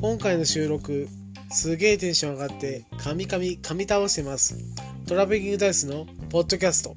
今回の収録すげえテンション上がってカミカミ噛み倒してます。トラベリングダイスのポッドキャスト。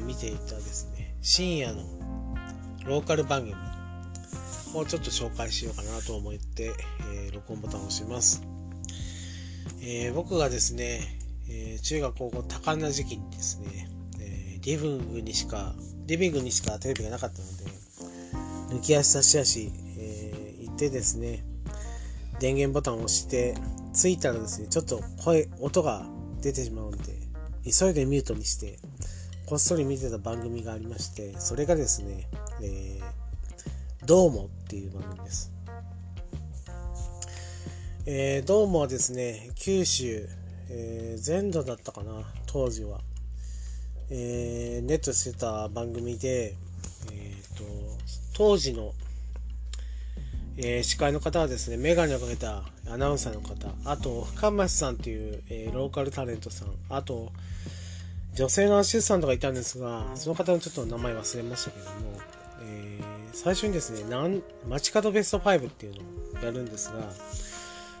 見ていたですね。深夜のローカル番組。をちょっと紹介しようかなと思って、えー、録音ボタンを押します、えー、僕がですね、え、中学高校多感な時期にですね、え、リビングにしかリビングにしかテレビがなかったので抜き足差し足、え、行ってですね電源ボタンを押して着いたらですねちょっと声音が出てしまうんで急いでミュートにしてこっそり見てた番組がありましてそれがですね、えー、どうもっていう番組です、えー、どうもはですね九州、えー、全土だったかな当時は、えー、ネットしてた番組で、えーと当時のえー、司会の方はですね、メガネをかけたアナウンサーの方、あと、深町さんっていう、えー、ローカルタレントさん、あと、女性のアシスタントがいたんですが、その方のちょっと名前忘れましたけども、えー、最初にですね、街角ベスト5っていうのをやるんですが、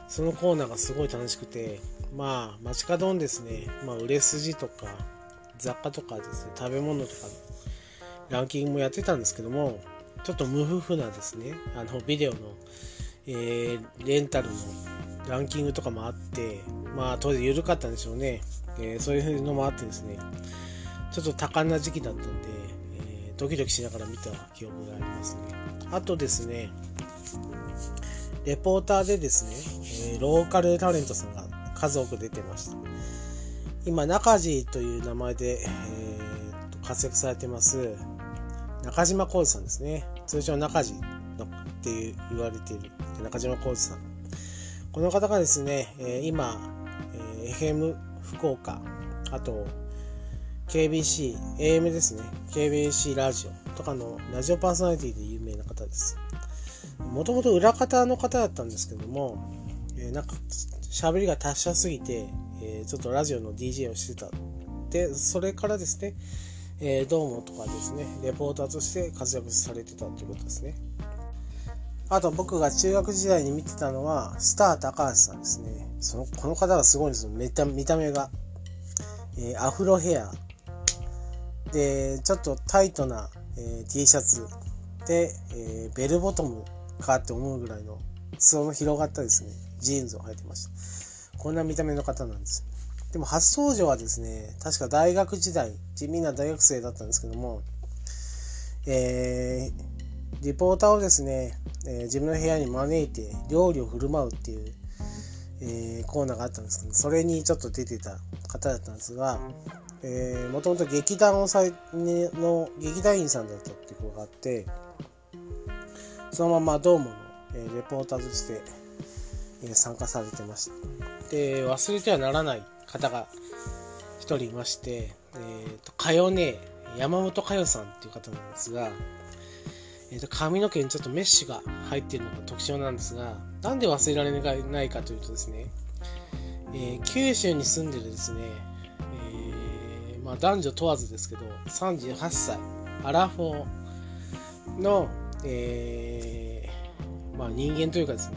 そのコーナーがすごい楽しくて、まあ、街角にですね、まあ、売れ筋とか、雑貨とかですね、食べ物とか、ランキングもやってたんですけども、ちょっと無夫婦なですね、あの、ビデオの、えー、レンタルのランキングとかもあって、まあ、当時緩かったんでしょうね。えー、そういうのもあってですね、ちょっと多感な時期だったんで、えー、ドキドキしながら見た記憶がありますね。あとですね、レポーターでですね、え、ローカルタレントさんが数多く出てました。今、中地という名前で、えー、活躍されてます、中島浩二さんですね。通称中地って言われている中島浩二さん。この方がですね、え今、え FM 福岡、あと KBC、AM ですね。KBC ラジオとかのラジオパーソナリティで有名な方です。もともと裏方の方だったんですけども、えー、なんか喋りが達者すぎて、えー、ちょっとラジオの DJ をしてた。で、それからですね、えー、どうもとかですね、レポーターとして活躍されてたということですね。あと僕が中学時代に見てたのは、スター高橋さんですね。その、この方がすごいんですよ。めた見た目が。えー、アフロヘア。で、ちょっとタイトな、えー、T シャツで、えー、ベルボトムかって思うぐらいの裾の広がったですね、ジーンズを履いてました。こんな見た目の方なんです。でも初登場はですね、確か大学時代、地味な大学生だったんですけども、えー、リポーターをですね、えー、自分の部屋に招いて料理を振る舞うっていう、えー、コーナーがあったんですけど、それにちょっと出てた方だったんですが、もともと劇団をさの劇団員さんだったっていうことがあって、そのままドームの、えー、レポーターとして、えー、参加されてました。で、忘れてはならない方が一人いまして、えっ、ー、と、かよね山本かよさんっていう方なんですが、えー、と髪の毛にちょっとメッシュが入っているのが特徴なんですが、なんで忘れられないかというとですね、えー、九州に住んでるですね、えー、まあ、男女問わずですけど、38歳、アラフォーの、えー、まあ、人間というかですね、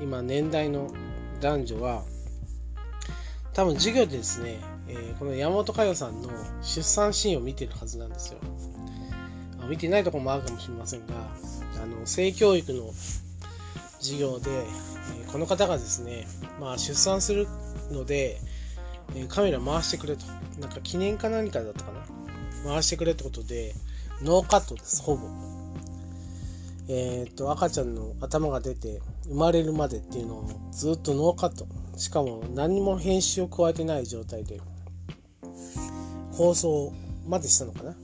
今年代の男女は、多分授業でですね、えー、この山本佳代さんの出産シーンを見てるはずなんですよ。見てないとこもあるかもしれませんが、あの性教育の授業で、え、この方がですね、まあ、出産するので、え、カメラ回してくれと。なんか記念か何かだったかな？回してくれってことで、ノーカットです、ほぼ。えっ、と、赤ちゃんの頭が出て、生まれるまでっていうのをずっとノーカットしかも何も編集を加えてない状態で放送までしたのかな？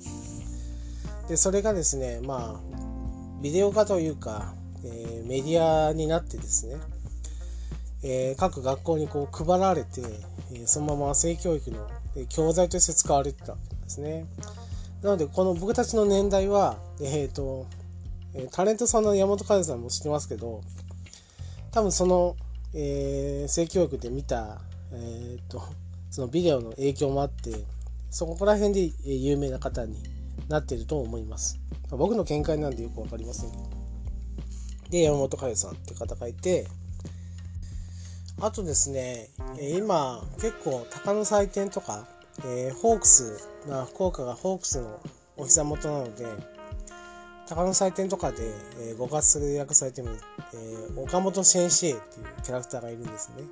でそれがですねまあビデオ化というか、えー、メディアになってですね、えー、各学校にこう配られて、えー、そのまま性教育の教材として使われてたわけですね。なのでこの僕たちの年代はえっ、とタレントさんの山本和さんも知ってますけど多分その、えー、性教育で見た、えーと、そのビデオの影響もあってそこら辺で有名な方になっていると思います僕の見解なんでよく分かりませんけどで山本佳代さんって方がいてあとですね今結構鷹の祭典とか、えー、ホークスが福岡がホークスのお膝元なので鷹の祭典とかで、えー、ご活躍されてる、えー、岡本先生っていうキャラクターがいるんですね。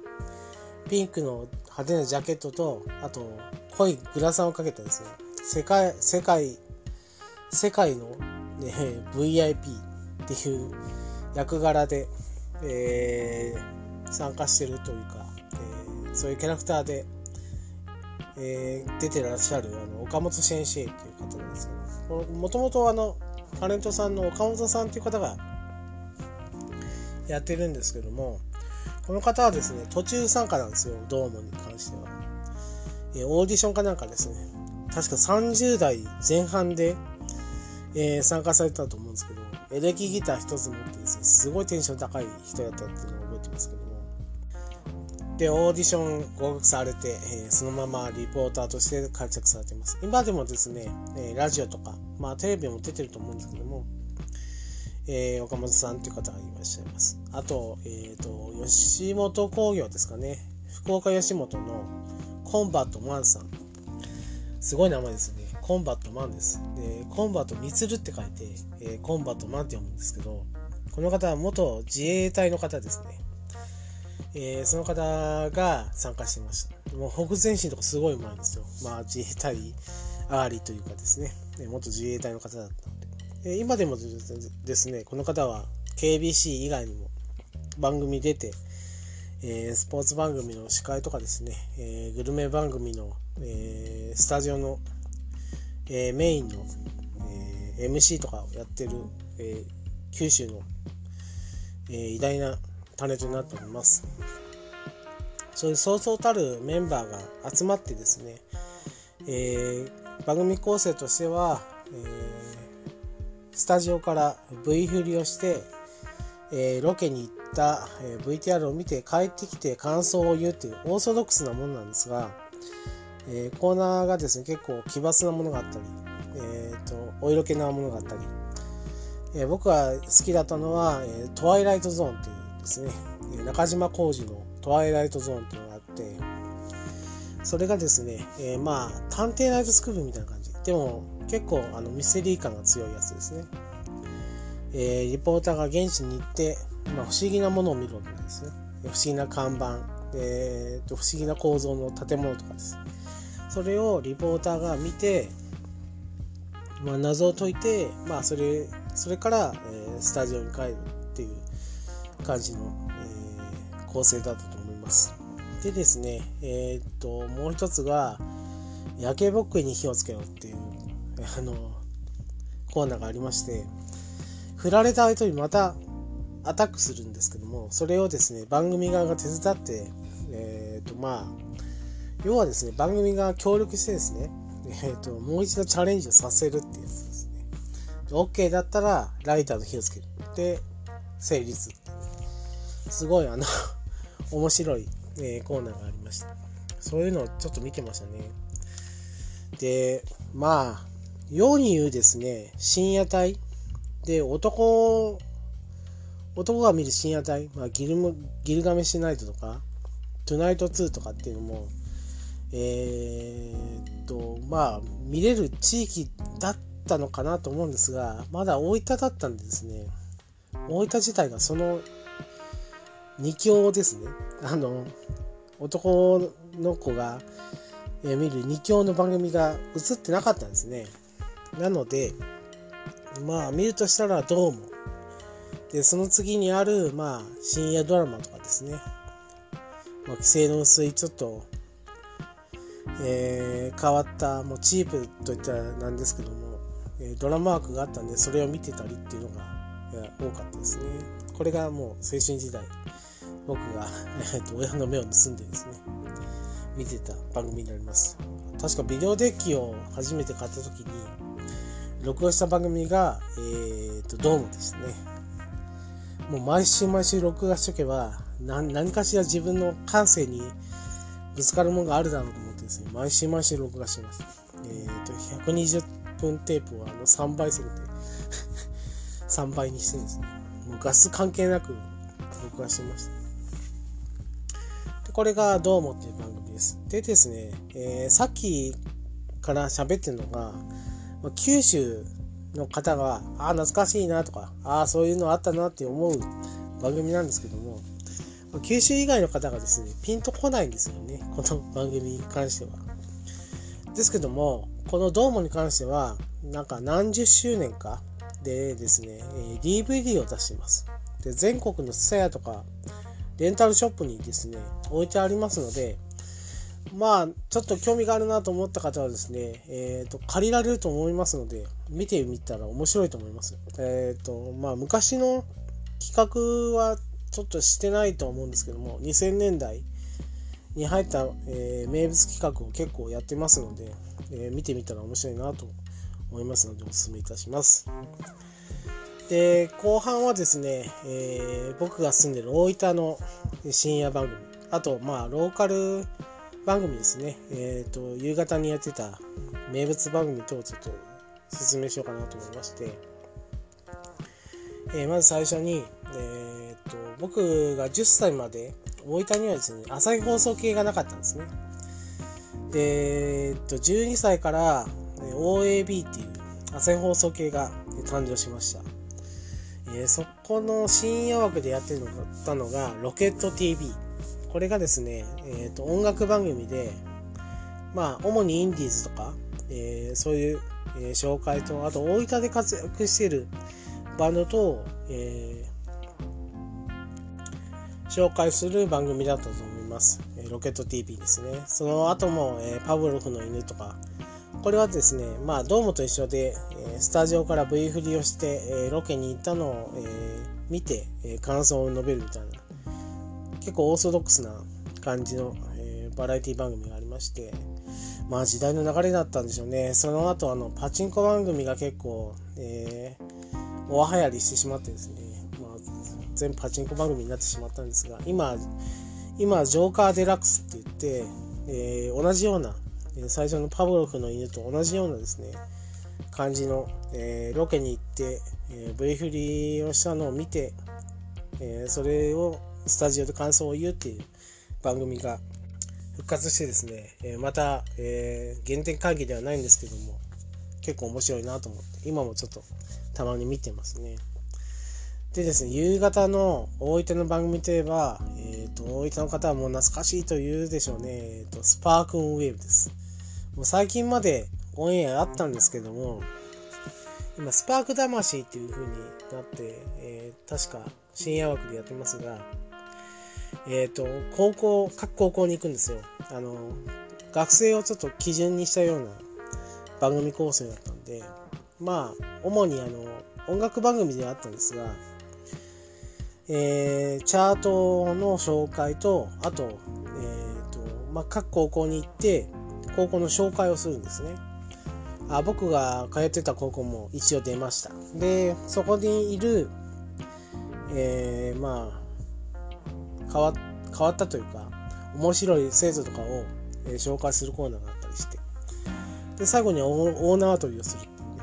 ピンクの派手なジャケットと、あと、濃いグラサンをかけてですね、世界、世界、世界の、ね、VIP っていう役柄で、えー、参加してるというか、えー、そういうキャラクターで、えー、出てらっしゃるあの岡本先生っていう方なんですけど、もともとあの、タレントさんの岡本さんっていう方がやってるんですけども、この方はですね、途中参加なんですよ、ドームに関しては。えオーディションかなんかですね、確か30代前半で、えー、参加されたと思うんですけど、エレキギター一つ持ってですね、すごいテンション高い人やったっていうのを覚えてますけども。で、オーディション合格されて、えー、そのままリポーターとして活躍されています。今でもですね、えー、ラジオとか、まあテレビも出てると思うんですけども、えー、岡本さんという方がいらっしゃいます。あと、えっ、ー、と、吉本興業ですかね。福岡吉本のコンバットマンさん。すごい名前ですね。コンバットマンです。で、コンバットミツルって書いて、えー、コンバットマンって読むんですけど、この方は元自衛隊の方ですね。えー、その方が参加してました。もう匍匐前進とかすごいうまいんですよ。まあ自衛隊上がりというかですね、元自衛隊の方だったので。今でもですね、この方は KBC 以外にも番組出て、えー、スポーツ番組の司会とかですね、えー、グルメ番組の、えー、スタジオの、えメインの、え MC とかをやってる、え九州の、え偉大なタレントになっております。そういうそうそうたるメンバーが集まってですね、えー、番組構成としては、えー、スタジオから V 振りをして、えー、ロケに行った、え VTR を見て帰ってきて感想を言うっていうオーソドックスなものなんですが、えコーナーがですね結構奇抜なものがあったり、えーと、お色気なものがあったり、え僕が好きだったのは、えトワイライトゾーンっていうですね中島浩二のトワイライトゾーンっていうのがあってそれがですね、えー、まあ探偵ナイトスクールみたいな感じ。でも結構あのミステリー感が強いやつですね、えー、リポーターが現地に行って、まあ、不思議なものを見るわけなんですね。不思議な看板、えー、と不思議な構造の建物とかです。それをリポーターが見て、まあ、謎を解いて、まあ、それそれから、えー、スタジオに帰るっていう感じの、えー、構成だったと思います。でですね、えー、っと、もう一つが、焼けぼっくりに火をつけようっていう、あの、コーナーがありまして、振られた後にまたアタックするんですけども、それをですね、番組側が手伝って、えー、っと、まあ、要はですね、番組が協力してですね、えー、っと、もう一度チャレンジをさせるってやつですね。OK だったら、ライターの火をつける。で、成立っていう。すごい、あの 面白い、えー、コーナーがありました。そういうのをちょっと見てましたね。で、まあ、世に言うですね、深夜帯で男、男が見る深夜帯、まあ、ギルギルガメシナイトとか、トゥナイト2とかっていうのも、えー、っと、まあ、見れる地域だったのかなと思うんですが、まだ大分だったんですね、大分自体がその2強ですね。あの、男の子が、見る2強の番組が映ってなかったんですね。なので、まあ見るとしたらどうも、でその次にある、まあ、深夜ドラマとかですね、まあ、規制の薄いちょっと、えー、変わったもうチープといったらなんですけども、え、ドラマ枠があったんでそれを見てたりっていうのが多かったですね。これがもう青春時代僕が、えー、と親の目を盗んでですね見てた番組になります。確かビデオデッキを初めて買った時に録画した番組が、えーと、ドームですね。もう毎週毎週録画しとけば何かしら自分の感性にぶつかるものがあるだろうとですね毎週毎週録画してます。えっ、ー、と120分テープをあの3倍速で 3倍にしてですねもうガス関係なく録画してましたでこれが「どうも」っていう番組です。でですね、えー、さっきから喋ってるのが、九州の方が、ああ、懐かしいなとか、ああ、そういうのあったなって思う番組なんですけども、九州以外の方がですね、ピンとこないんですよね、この番組に関しては。ですけども、このドームに関しては、なんか何十周年かでですね、DVD を出しています。で、全国のツタヤとか、レンタルショップにですね、置いてありますので、まあ、ちょっと興味があるなと思った方はですね、えっ、ー、と、借りられると思いますので、見てみたら面白いと思います。えっ、ー、と、まあ、昔の企画はちょっとしてないと思うんですけども、2000年代に入った、えー、名物企画を結構やってますので、え見てみたら面白いなと思いますので、お勧めいたします。で、後半はですね、え僕が住んでる大分の深夜番組、あと、まあ、ローカル番組ですね、えっ、ー、と、夕方にやってた名物番組等をちょっと説明しようかなと思いまして、え、まず最初に、え、ー、僕が10歳まで大分にはですね、朝日放送系がなかったんですね。で、えっと、12歳から OAB っていう朝日放送系が誕生しました。えー、そこの深夜枠でやってるのたのがロケット TV。これがですね、えーと、音楽番組で、まあ、主にインディーズとか、えー、そういう、えー、紹介と、あと大分で活躍しているバンドと、えー、紹介する番組だったと思います。えロケット TV ですね。その後も、えパブロフの犬とか、これはですね、まあ、ドームと一緒で、えスタジオから V 振りをして、えロケに行ったのを、え見て、え感想を述べるみたいな結構オーソドックスな感じの、え、バラエティ番組がありましてまあ時代の流れだったんでしょうねその後あのパチンコ番組が結構、えー、おはやりしてしまってですね、全部パチンコ番組になってしまったんですが今今ジョーカーデラックスって言って、えー、同じような最初のパブロフの犬と同じようなですね感じの、えー、ロケに行って、えー、V 振りをしたのを見て、えー、それをスタジオで感想を言うっていう番組が復活してですね、えまた、え、原点会議ではないんですけども、結構面白いなと思って、今もちょっとたまに見てますね。でですね、夕方の大分の番組といえば、えっ、ー、と、大分の方はもう懐かしいと言うでしょうね。えっ、ー、と、スパークオンウェーブです。もう最近までオンエアあったんですけども、今、スパーク魂っていう風になって、えー、確か深夜枠でやってますが、えっ、と、高校、各高校に行くんですよ。あの、学生をちょっと基準にしたような番組構成だったんで、まあ、主にあの、音楽番組ではあったんですが、えー、チャートの紹介と、あと、え、ー、と、まあ、各高校に行って、高校の紹介をするんですね。あ僕が通ってた高校も一応出ました。で、そこにいる、えー、まあ、変わ変わったというか面白い生徒とかを、えー、紹介するコーナーがあったりしてで最後にオーナー取りをするっていうね、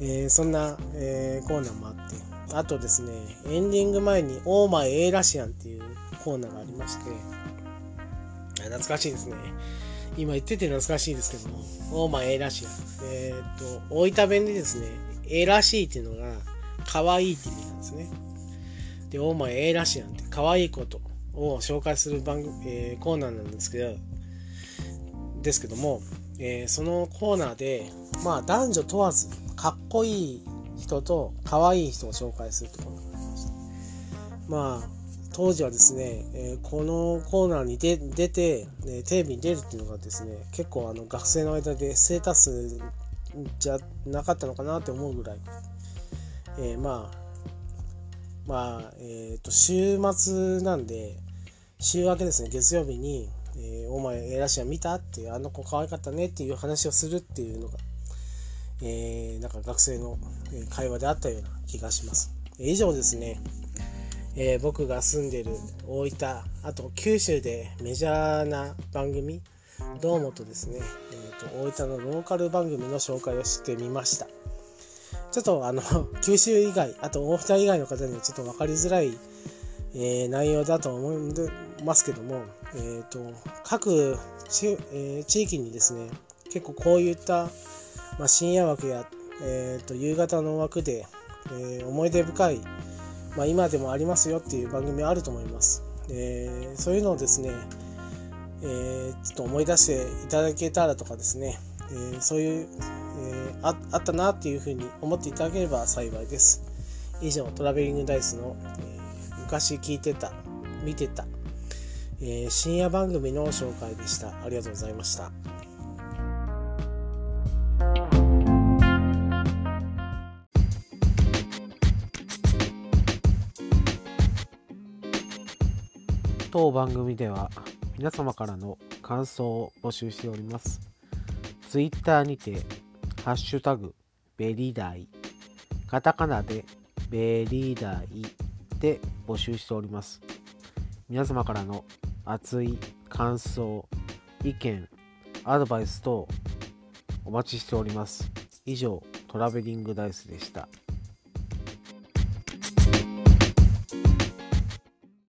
えー、そんな、えー、コーナーもあってあとですねエンディング前に「オーマイ・エイラシアン」っていうコーナーがありまして懐かしいですね。今言ってて懐かしいですけども「オーマイ・エイラシアン」えっ、と大分弁でですね「エらしい」っていうのが可愛いって意味なんですね。で、オーマイ・エイラシアンって可愛いことを紹介する番組、えー、コーナーなんですけど、ですけども、えー、そのコーナーで、まあ男女問わず、かっこいい人と可愛い人を紹介するところがありましたまあ当時はですね、え、このコーナーに出て、えテレビに出るっていうのがですね結構あの学生の間でステータスじゃなかったのかなって思うぐらい、えー、まあまあえっ、ー、と週末なんで週明けですね月曜日に「えー、お前エラシア見た?」ってあの子可愛かったねっていう話をするっていうのが、えー、なんか学生の会話であったような気がします。以上ですね、えー、僕が住んでる大分あと九州でメジャーな番組どうもとですね、えーと、大分のローカル番組の紹介をしてみました。ちょっとあの九州以外あと大分以外の方にはちょっと分かりづらい、えー、内容だと思いますけども、えーと、各,、えー、地域にですね結構こういった、まあ、深夜枠や、えーと夕方の枠で、えー、思い出深いまあ、今でもありますよっていう番組あると思います。えー、そういうのをですね、えー、ちょっと思い出していただけたらとかですね、えー、そういう、えあったなっていうふうに思っていただければ幸いです。以上、トラベリングダイスの、え昔聞いてた、見てた、え深夜番組の紹介でした。ありがとうございました。当番組では皆様からの感想を募集しております。ツイッターにて、ハッシュタグ、ベリダイ、カタカナでベリダイで募集しております。皆様からの熱い感想、意見、アドバイス等お待ちしております。以上、トラベリングダイスでした。